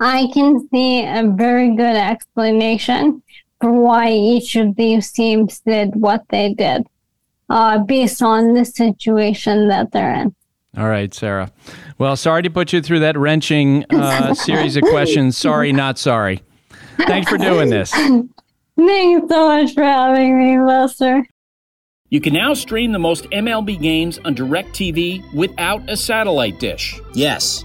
I can see a very good explanation for why each of these teams did what they did uh, based on the situation that they're in. All right, Sarah. Well, sorry to put you through that wrenching uh, series of questions. Sorry, not sorry. Thanks for doing this. Thanks so much for having me, Lester. You can now stream the most MLB games on DirecTV without a satellite dish. Yes,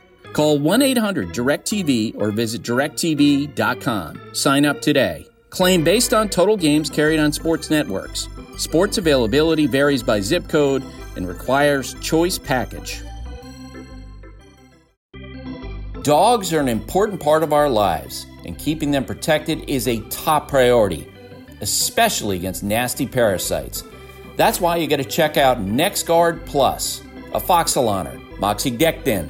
Call 1 800 DirecTV or visit directv.com. Sign up today. Claim based on total games carried on sports networks. Sports availability varies by zip code and requires choice package. Dogs are an important part of our lives, and keeping them protected is a top priority, especially against nasty parasites. That's why you got to check out NexGard Plus, Afoxolaner, Moxidectin,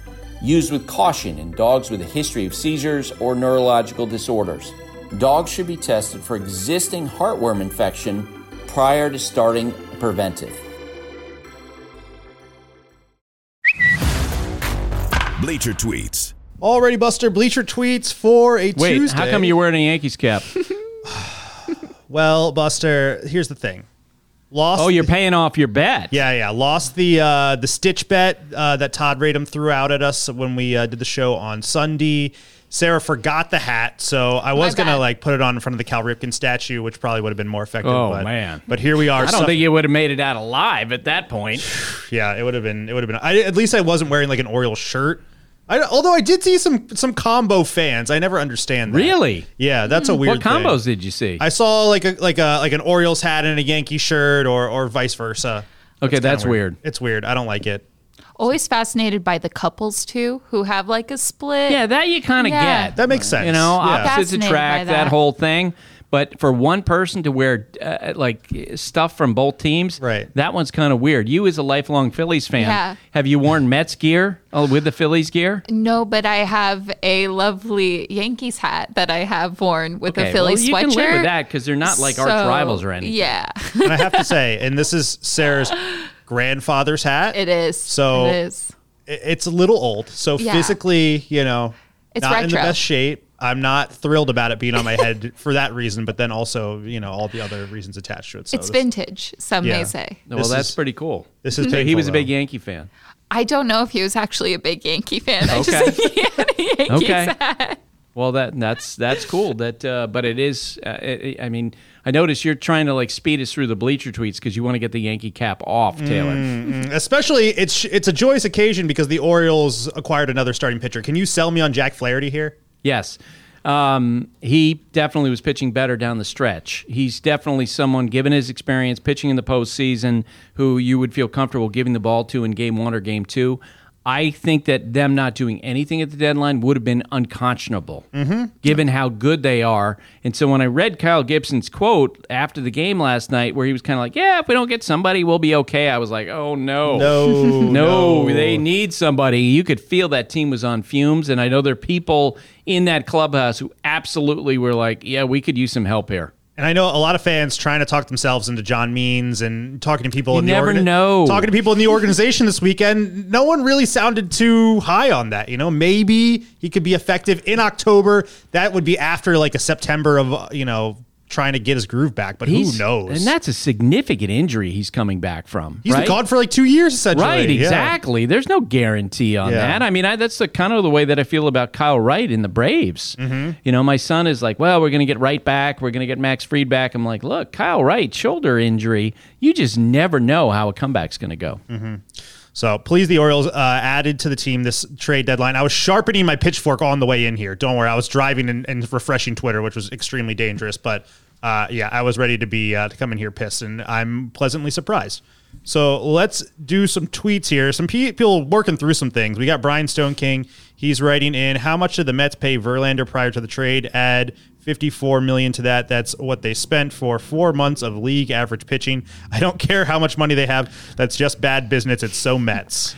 Used with caution in dogs with a history of seizures or neurological disorders. Dogs should be tested for existing heartworm infection prior to starting preventive. Bleacher Tweets. Already, Buster. Bleacher tweets for a Wait, Tuesday. how come you're wearing a Yankees cap? Well, Buster, here's the thing. Lost. Oh, you're paying off your bet. Yeah, yeah. Lost the uh, the stitch bet uh, that Todd Radom threw out at us when we uh, did the show on Sunday. Sarah forgot the hat, so I was gonna bad. like put it on in front of the Cal Ripken statue, which probably would have been more effective. Oh, but, man. But here we are. I don't So- think you would have made it out alive at that point. Yeah, it would have been. It would have been. I, at least I wasn't wearing like an Orioles shirt. I, although I did see some some combo fans. I never understand that. Really? Yeah, that's a hmm. weird. What combos thing. did you see? I saw like a like a like an Orioles hat and a Yankee shirt, or or vice versa. Okay, It's kinda that's weird. It's weird. I don't like it. Always fascinated by the couples too, who have like a split. Yeah, that you kind of Yeah. get. That makes sense. You know, Yeah. opposites Fascinated attract by that. that. whole thing. But for one person to wear uh, like stuff from both teams, Right. That one's kind of weird. You, as a lifelong Phillies fan, Yeah. have you worn Mets gear uh, with the Phillies gear? No, but I have a lovely Yankees hat that I have worn with Okay, a Philly well, you sweatshirt. can live with that because they're not like arch rivals or anything. Yeah, and I have to say, and this is Sarah's grandfather's hat. it is. So- it is. It's a little old, so Yeah. physically, you know, It's not in the best shape. I'm not thrilled about it being on my head for that reason, but then also, you know, all the other reasons attached to it. So It's this- vintage, some Yeah. may say. Well, This that's is- pretty cool. this is so he was a big though. Yankee fan. I don't know if he was actually a big Yankee fan. I Okay. just think he had a Yankees Okay. hat. Well, that that's that's cool. That, uh, but it is. Uh, I I mean, I notice you're trying to like speed us through the bleacher tweets because you want to get the Yankee cap off, Taylor. especially it's it's a joyous occasion because the Orioles acquired another starting pitcher. Can you sell me on Jack Flaherty here? Yes. Um, he definitely was pitching better down the stretch. He's definitely someone, given his experience pitching in the postseason, who you would feel comfortable giving the ball to in game one or game two. I think that them not doing anything at the deadline would have been unconscionable, mm-hmm. given how good they are. And so when I read Kyle Gibson's quote after the game last night, where he was kind of like, "Yeah, if we don't get somebody, we'll be okay," I was like, "Oh no, No, no, they need somebody. You could feel that team was on fumes, and I know there are people in that clubhouse who absolutely were like, "Yeah, we could use some help here." And I know a lot of fans trying to talk themselves into John Means and talking to people You in the never know. talking to people in the organization this weekend. No one really sounded too high on that. You know, maybe he could be effective in October. That would be after like a September of you know trying to get his groove back. But He's- who knows? And that's a significant injury he's coming back from. He's right? been gone for like two years essentially. Right, Yeah. exactly. There's no guarantee on Yeah. that. I mean, I, that's the kind of the way that I feel about Kyle Wright in the Braves. Mm-hmm. You know, my son is like, "Well, we're going to get Wright back. We're going to get Max Fried back." I'm like, "Look, Kyle Wright, shoulder injury. You just never know how a comeback's going to go." Mm-hmm. So please, the Orioles uh, added to the team this trade deadline. I was sharpening my pitchfork on the way in here. Don't worry, I was driving and, and refreshing Twitter, which was extremely dangerous. But uh, yeah, I was ready to be uh, to come in here pissed, and I'm pleasantly surprised. So let's do some tweets here. Some people working through some things. We got Brian Stone King. He's writing in how much did the Mets pay Verlander prior to the trade? Add 54 million to that. That's what they spent for four months of league average pitching. I don't care how much money they have. That's just bad business. It's so Mets.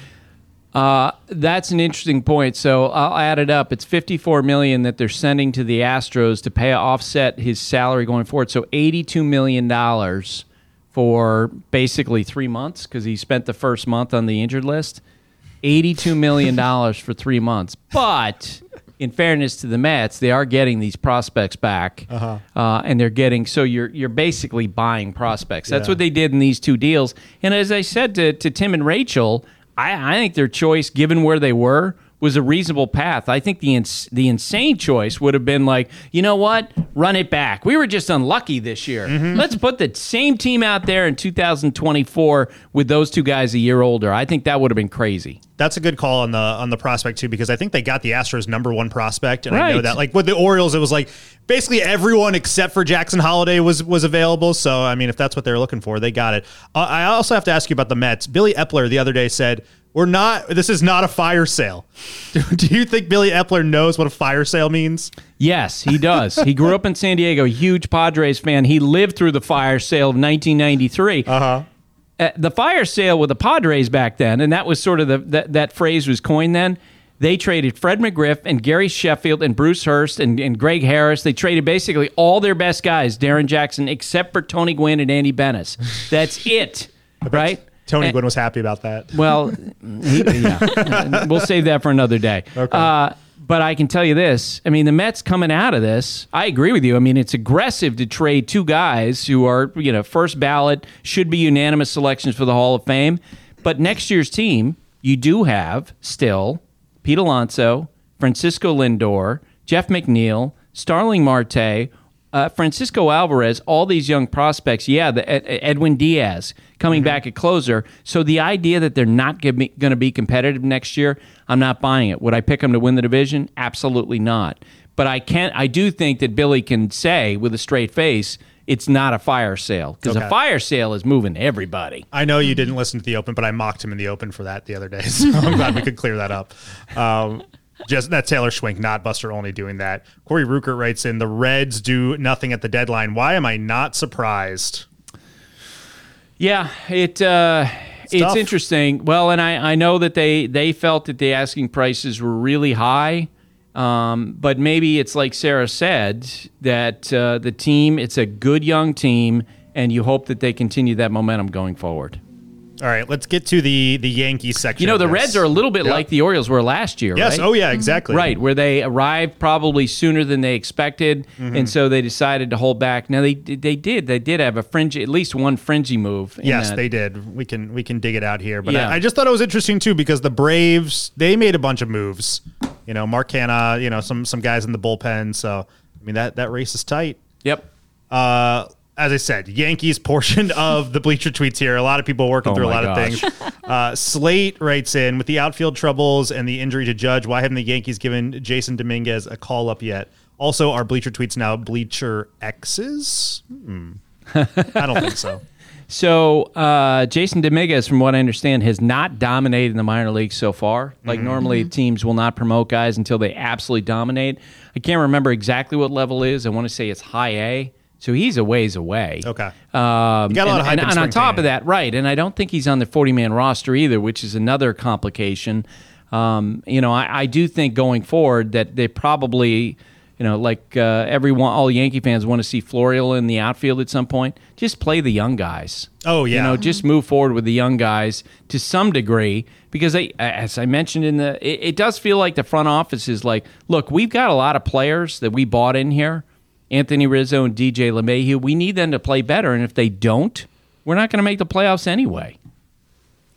Uh, that's an interesting point. So I'll add it up. It's 54 million that they're sending to the Astros to pay offset his salary going forward. So 82 million dollars for basically three months because he spent the first month on the injured list. 82 million dollars for three months. But in fairness to the Mets, they are getting these prospects back, uh and they're getting so you're you're basically buying prospects. That's Yeah. what they did in these two deals. And as I said to, to Tim and Rachel, I, I think their choice, given where they were, was a reasonable path. I think the ins- the insane choice would have been like, you know what, run it back. We were just unlucky this year. Let's put the same team out there in 2024 with those two guys a year older. I think that would have been crazy. That's a good call on the on the prospect too, because I think they got the Astros number one prospect, and I know that like with the Orioles, it was like basically everyone except for Jackson Holliday was was available. So I mean, if that's what they're looking for, they got it. Uh, I also have to ask you about the Mets. Billy Eppler the other day said. We're not. This is not a fire sale. Do, do you think Billy Eppler knows what a fire sale means? Yes, he does. he grew up in San Diego, huge Padres fan. He lived through the fire sale of 1993. Uh-huh. the fire sale with the Padres back then, and that was sort of the that, that phrase was coined then. They traded Fred McGriff and Gary Sheffield and Bruce Hurst and, and Greg Harris. They traded basically all their best guys, Darrin Jackson, except for Tony Gwynn and Andy Benes. That's it, right? Tony And- Gwynn was happy about that. well, he, yeah, we'll save that for another day. Uh, but I can tell you this: I mean, the Mets coming out of this, I agree with you. I mean, it's aggressive to trade two guys who are, you know, first ballot, should be unanimous selections for the Hall of Fame. But next year's team, you do have still Pete Alonso, Francisco Lindor, Jeff McNeil, Starling Marte, uh, Francisco Alvarez, all these young prospects. Yeah, the Ed- Edwin Diaz coming back at closer. So the idea that they're not going to be competitive next year, I'm not buying it. Would I pick them to win the division? Absolutely not. But I can I do think that Billy can say with a straight face, it's not a fire sale because Okay. a fire sale is moving everybody. I know you didn't listen to the Open, but I mocked him in the Open for that the other day. So I'm glad we could clear that up. Um, just that Taylor Schwink, not Buster Olney doing that. Corey Ruckert writes in the Reds do nothing at the deadline. Why am I not surprised? Yeah, it uh, it's tough. interesting. Well, and I, I know that they they felt that the asking prices were really high, um, but maybe it's like Sarah said that uh, the team it's a good young team, and you hope that they continue that momentum going forward. All right, let's get to the the Yankees section. You know, the. Reds are a little bit Yep. like the Orioles were last year. Yes. right? Oh yeah. Exactly. Right, where they arrived probably sooner than they expected, Mm-hmm. and so they decided to hold back. Now they they did they did have a fringe, at least one fringy move. Yes, that. they did. We can we can dig it out here, but Yeah. I, I just thought it was interesting too because the Braves they made a bunch of moves. You know, Mark Canha, you know, some some guys in the bullpen. So I mean that that race is tight. Yep. Uh, as I said, Yankees portion of the bleacher tweets here. A lot of people working Oh through a lot gosh. of things. Uh, Slate writes in with the outfield troubles and the injury to Judge. Why haven't the Yankees given Jasson Domínguez a call up yet? Also, are bleacher tweets now bleacher X's? Hmm. I don't think so. So uh, Jasson Domínguez, from what I understand, has not dominated in the minor leagues so far. Like Mm-hmm. normally, teams will not promote guys until they absolutely dominate. I can't remember exactly what level is. I want to say it's high A. So he's a ways away. Okay. Um, You got a lot and, of hype and, and on top of that, right? And I don't think he's on the forty-man roster either, which is another complication. Um, you know, I, I do think going forward that they probably, you know, like uh, everyone, all Yankee fans want to see Florial in the outfield at some point. Just play the young guys. Oh, yeah. You know, just move forward with the young guys to some degree because they, as I mentioned in the, it, it does feel like the front office is like, look, we've got a lot of players that we bought in here, Anthony Rizzo and DJ LeMahieu. We need them to play better, and if they don't, we're not going to make the playoffs anyway.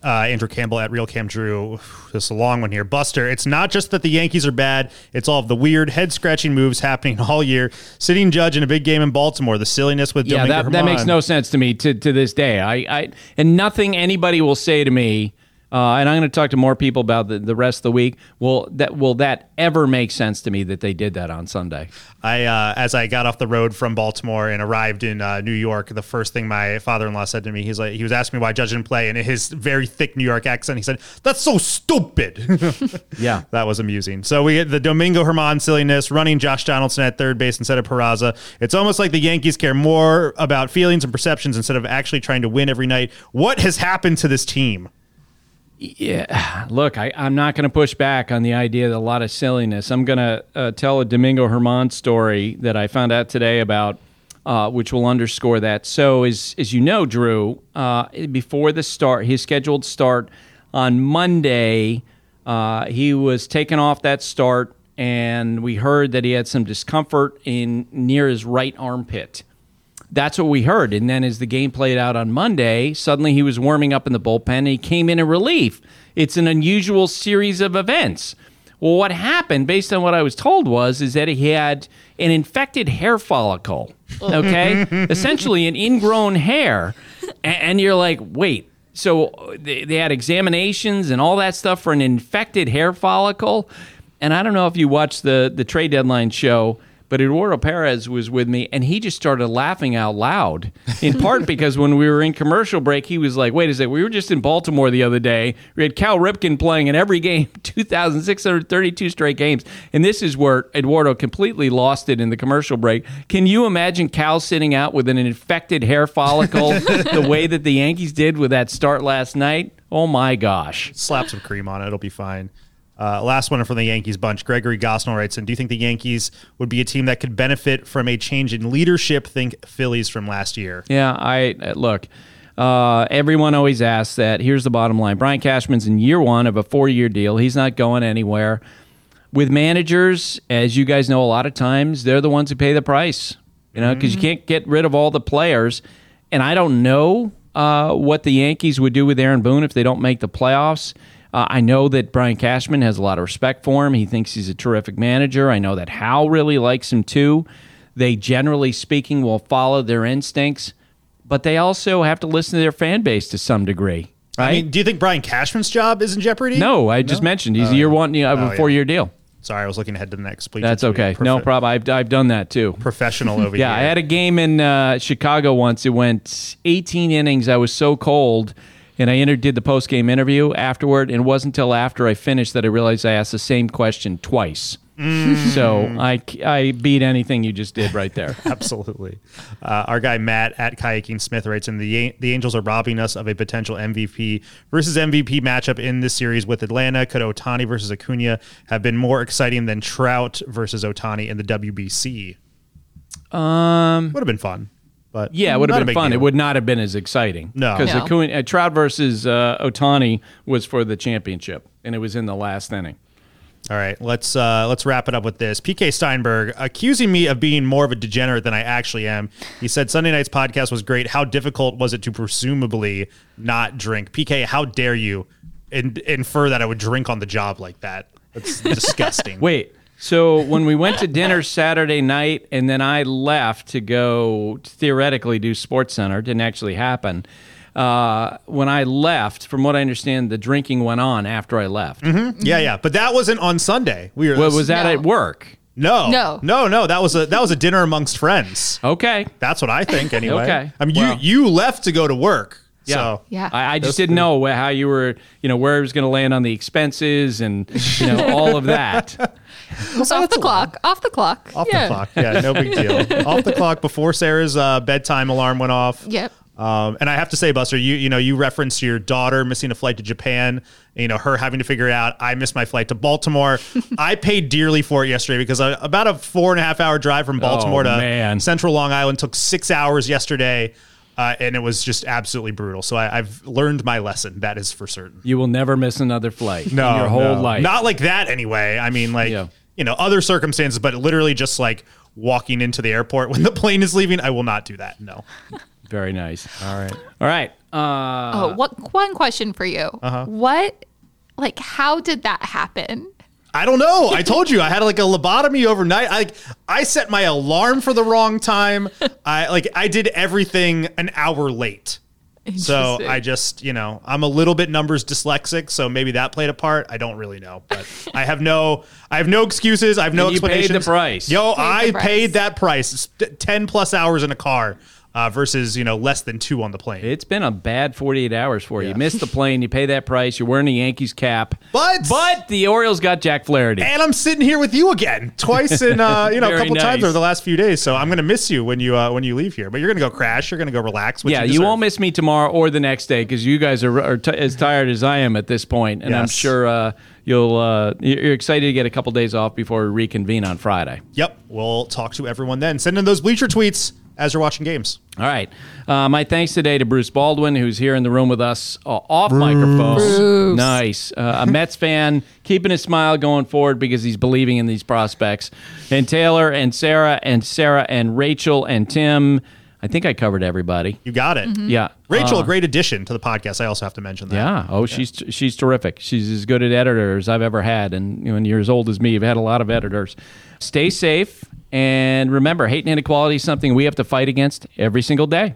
uh, Andrew Campbell at Real Cam Drew. This is a long one here. Buster, it's not just that the Yankees are bad, it's all of the weird head scratching moves happening all year. Sitting judge in a big game in Baltimore, the silliness with Yeah, Domingo that, that makes no sense to me to, to this day. I, I and nothing anybody will say to me, uh, and I'm going to talk to more people about the, the rest of the week. Will that will that ever make sense to me that they did that on Sunday? I uh, as I got off the road from Baltimore and arrived in uh, New York, the first thing my father-in-law said to me, he's like, he was asking me why Judge didn't play, and in his very thick New York accent, he said, "That's so stupid." Yeah. that was amusing. So we get the Domingo Germán silliness, running Josh Donaldson at third base instead of Peraza. It's almost like the Yankees care more about feelings and perceptions instead of actually trying to win every night. What has happened to this team? Yeah, look, I, I'm not going to push back on the idea that a lot of silliness. I'm going to uh, tell a Domingo Germán story that I found out today about, uh, which will underscore that. So, as as you know, Drew, uh, before the start, his scheduled start on Monday, uh, he was taken off that start, and we heard that he had some discomfort in near his right armpit. That's what we heard. And then as the game played out on Monday, suddenly he was warming up in the bullpen and he came in in relief. It's an unusual series of events. Well, what happened, based on what I was told, was is that he had an infected hair follicle. Oh. Okay, essentially an ingrown hair, and you're like, wait. So they, they had examinations and all that stuff for an infected hair follicle. And I don't know if you watched the the trade deadline show, but Eduardo Perez was with me, and he just started laughing out loud. In part because when we were in commercial break, he was like, "Wait a second, we were just in Baltimore the other day. We had Cal Ripken playing in every game, 2,632 straight games, and this is where Eduardo completely lost it in the commercial break. Can you imagine Cal sitting out with an infected hair follicle the way that the Yankees did with that start last night? Oh my gosh! Slap some cream on it; it'll be fine. Uh, last one from the Yankees bunch. Gregory Gosnell writes and Do you think the Yankees would be a team that could benefit from a change in leadership? Think Phillies from last year. Yeah, I uh, look. Uh, everyone always asks that. Here's the bottom line: Brian Cashman's in year one of a four-year deal. He's not going anywhere. With managers, as you guys know, a lot of times they're the ones who pay the price. You know, because you can't get rid of all the players. And I don't know uh, what the Yankees would do with Aaron Boone if they don't make the playoffs. Uh, I know that Brian Cashman has a lot of respect for him. He thinks he's a terrific manager. I know that Hal really likes him too. They generally speaking will follow their instincts, but they also have to listen to their fan base to some degree. Right? I mean, do you think Brian Cashman's job is in jeopardy? no, I just mentioned he's a year one you know, of Oh, a four year deal. Sorry, I was looking ahead to the next. Please, That's okay. No problem. I've, I've done that too. Professional over Yeah, here. Yeah, I had a game in uh, Chicago once. It went 18 innings. I was so cold, and I did the post game interview afterward. And it wasn't until after I finished that I realized I asked the same question twice. So I, I beat anything you just did right there. Absolutely. Uh, our guy Matt at Kayaking Smith writes in the the Angels are robbing us of a potential MVP versus MVP matchup in this series with Atlanta. Could Ohtani versus Acuna have been more exciting than Trout versus Ohtani in the WBC? Um, Would have been fun, but yeah, it would have been fun. deal. It would not have been as exciting. No. because No. uh, Trout versus uh, Ohtani was for the championship, and it was in the last inning. All right, let's uh, let's wrap it up with this. PK Steinberg accusing me of being more of a degenerate than I actually am. He said Sunday night's podcast was great. How difficult was it to presumably not drink? PK, how dare you in- infer that I would drink on the job like that? That's disgusting. Wait. So when we went to dinner Saturday night, and then I left to go theoretically do Sports Center, didn't actually happen. Uh, when I left, from what I understand, the drinking went on after I left. Yeah, yeah, but that wasn't on Sunday. We were Well, was that No. at work? no, No. no, no. That was a that was a dinner amongst friends. Okay. That's what I think anyway. Okay. I mean, Well. you you left to go to work. Yeah. So Yeah. I, I just didn't know how you were, you know, where it was going to land on the expenses and, you know, all of that. off the clock. Off the clock. off yeah. the clock. Yeah, no big deal. off the clock before Sarah's uh, bedtime alarm went off. Yep. Um, and I have to say, Buster, you you know you referenced your daughter missing a flight to Japan. You know her having to figure it out. I missed my flight to Baltimore. I paid dearly for it yesterday because I, about a four and a half hour drive from Baltimore to Oh, man. Central Long Island took six hours yesterday, uh, and it was just absolutely brutal. So I, I've learned my lesson. That is for certain. You will never miss another flight No, in your whole no. life. Not like that anyway. I mean, like Yeah. You know, other circumstances, but literally just like walking into the airport when the plane is leaving. I will not do that. No. Very nice. All right. All right. Uh, Oh, what one question for you? Uh-huh. What, like, how did that happen? I don't know. I told you I had like a lobotomy overnight. I I set my alarm for the wrong time. I like I did everything an hour late. So I just, you know, I'm a little bit numbers dyslexic, so maybe that played a part. I don't really know, but I have no, I have no excuses. I have no And you paid the price. Yo, Paid I price. paid that price. It's ten plus hours in a car uh, versus you know less than two on the plane. It's been a bad 48 hours for you. You missed the plane. You pay that price. You're wearing a Yankees cap. But- but the Orioles got Jack Flaherty. and I'm sitting here with you again twice in uh, you know a couple times over the last few days. So I'm gonna miss you when you uh, when you leave here. But you're gonna go crash. You're gonna go relax. which yeah, you deserve. won't miss me tomorrow or the next day because you guys are, are t- as tired as I am at this point, and I'm sure uh, you'll uh, you're you're excited to get a couple days off before we reconvene on Friday. Yep, we'll talk to everyone then. Send in those bleacher tweets as you're watching games. All right. Uh, my thanks today to Bruce Baldwin, who's here in the room with us uh, off microphone. Nice. Uh, a Mets fan, keeping his smile going forward because he's believing in these prospects. And Taylor and Sarah and Sarah and Rachel and Tim. I think I covered everybody. You got it. Yeah. Rachel, Uh, a great addition to the podcast. I also have to mention that. Yeah. Oh, she's she's terrific. She's as good at editor as I've ever had, and you know, when you're as old as me, you've had a lot of editors. Stay safe, and remember, hate and inequality is something we have to fight against every single day.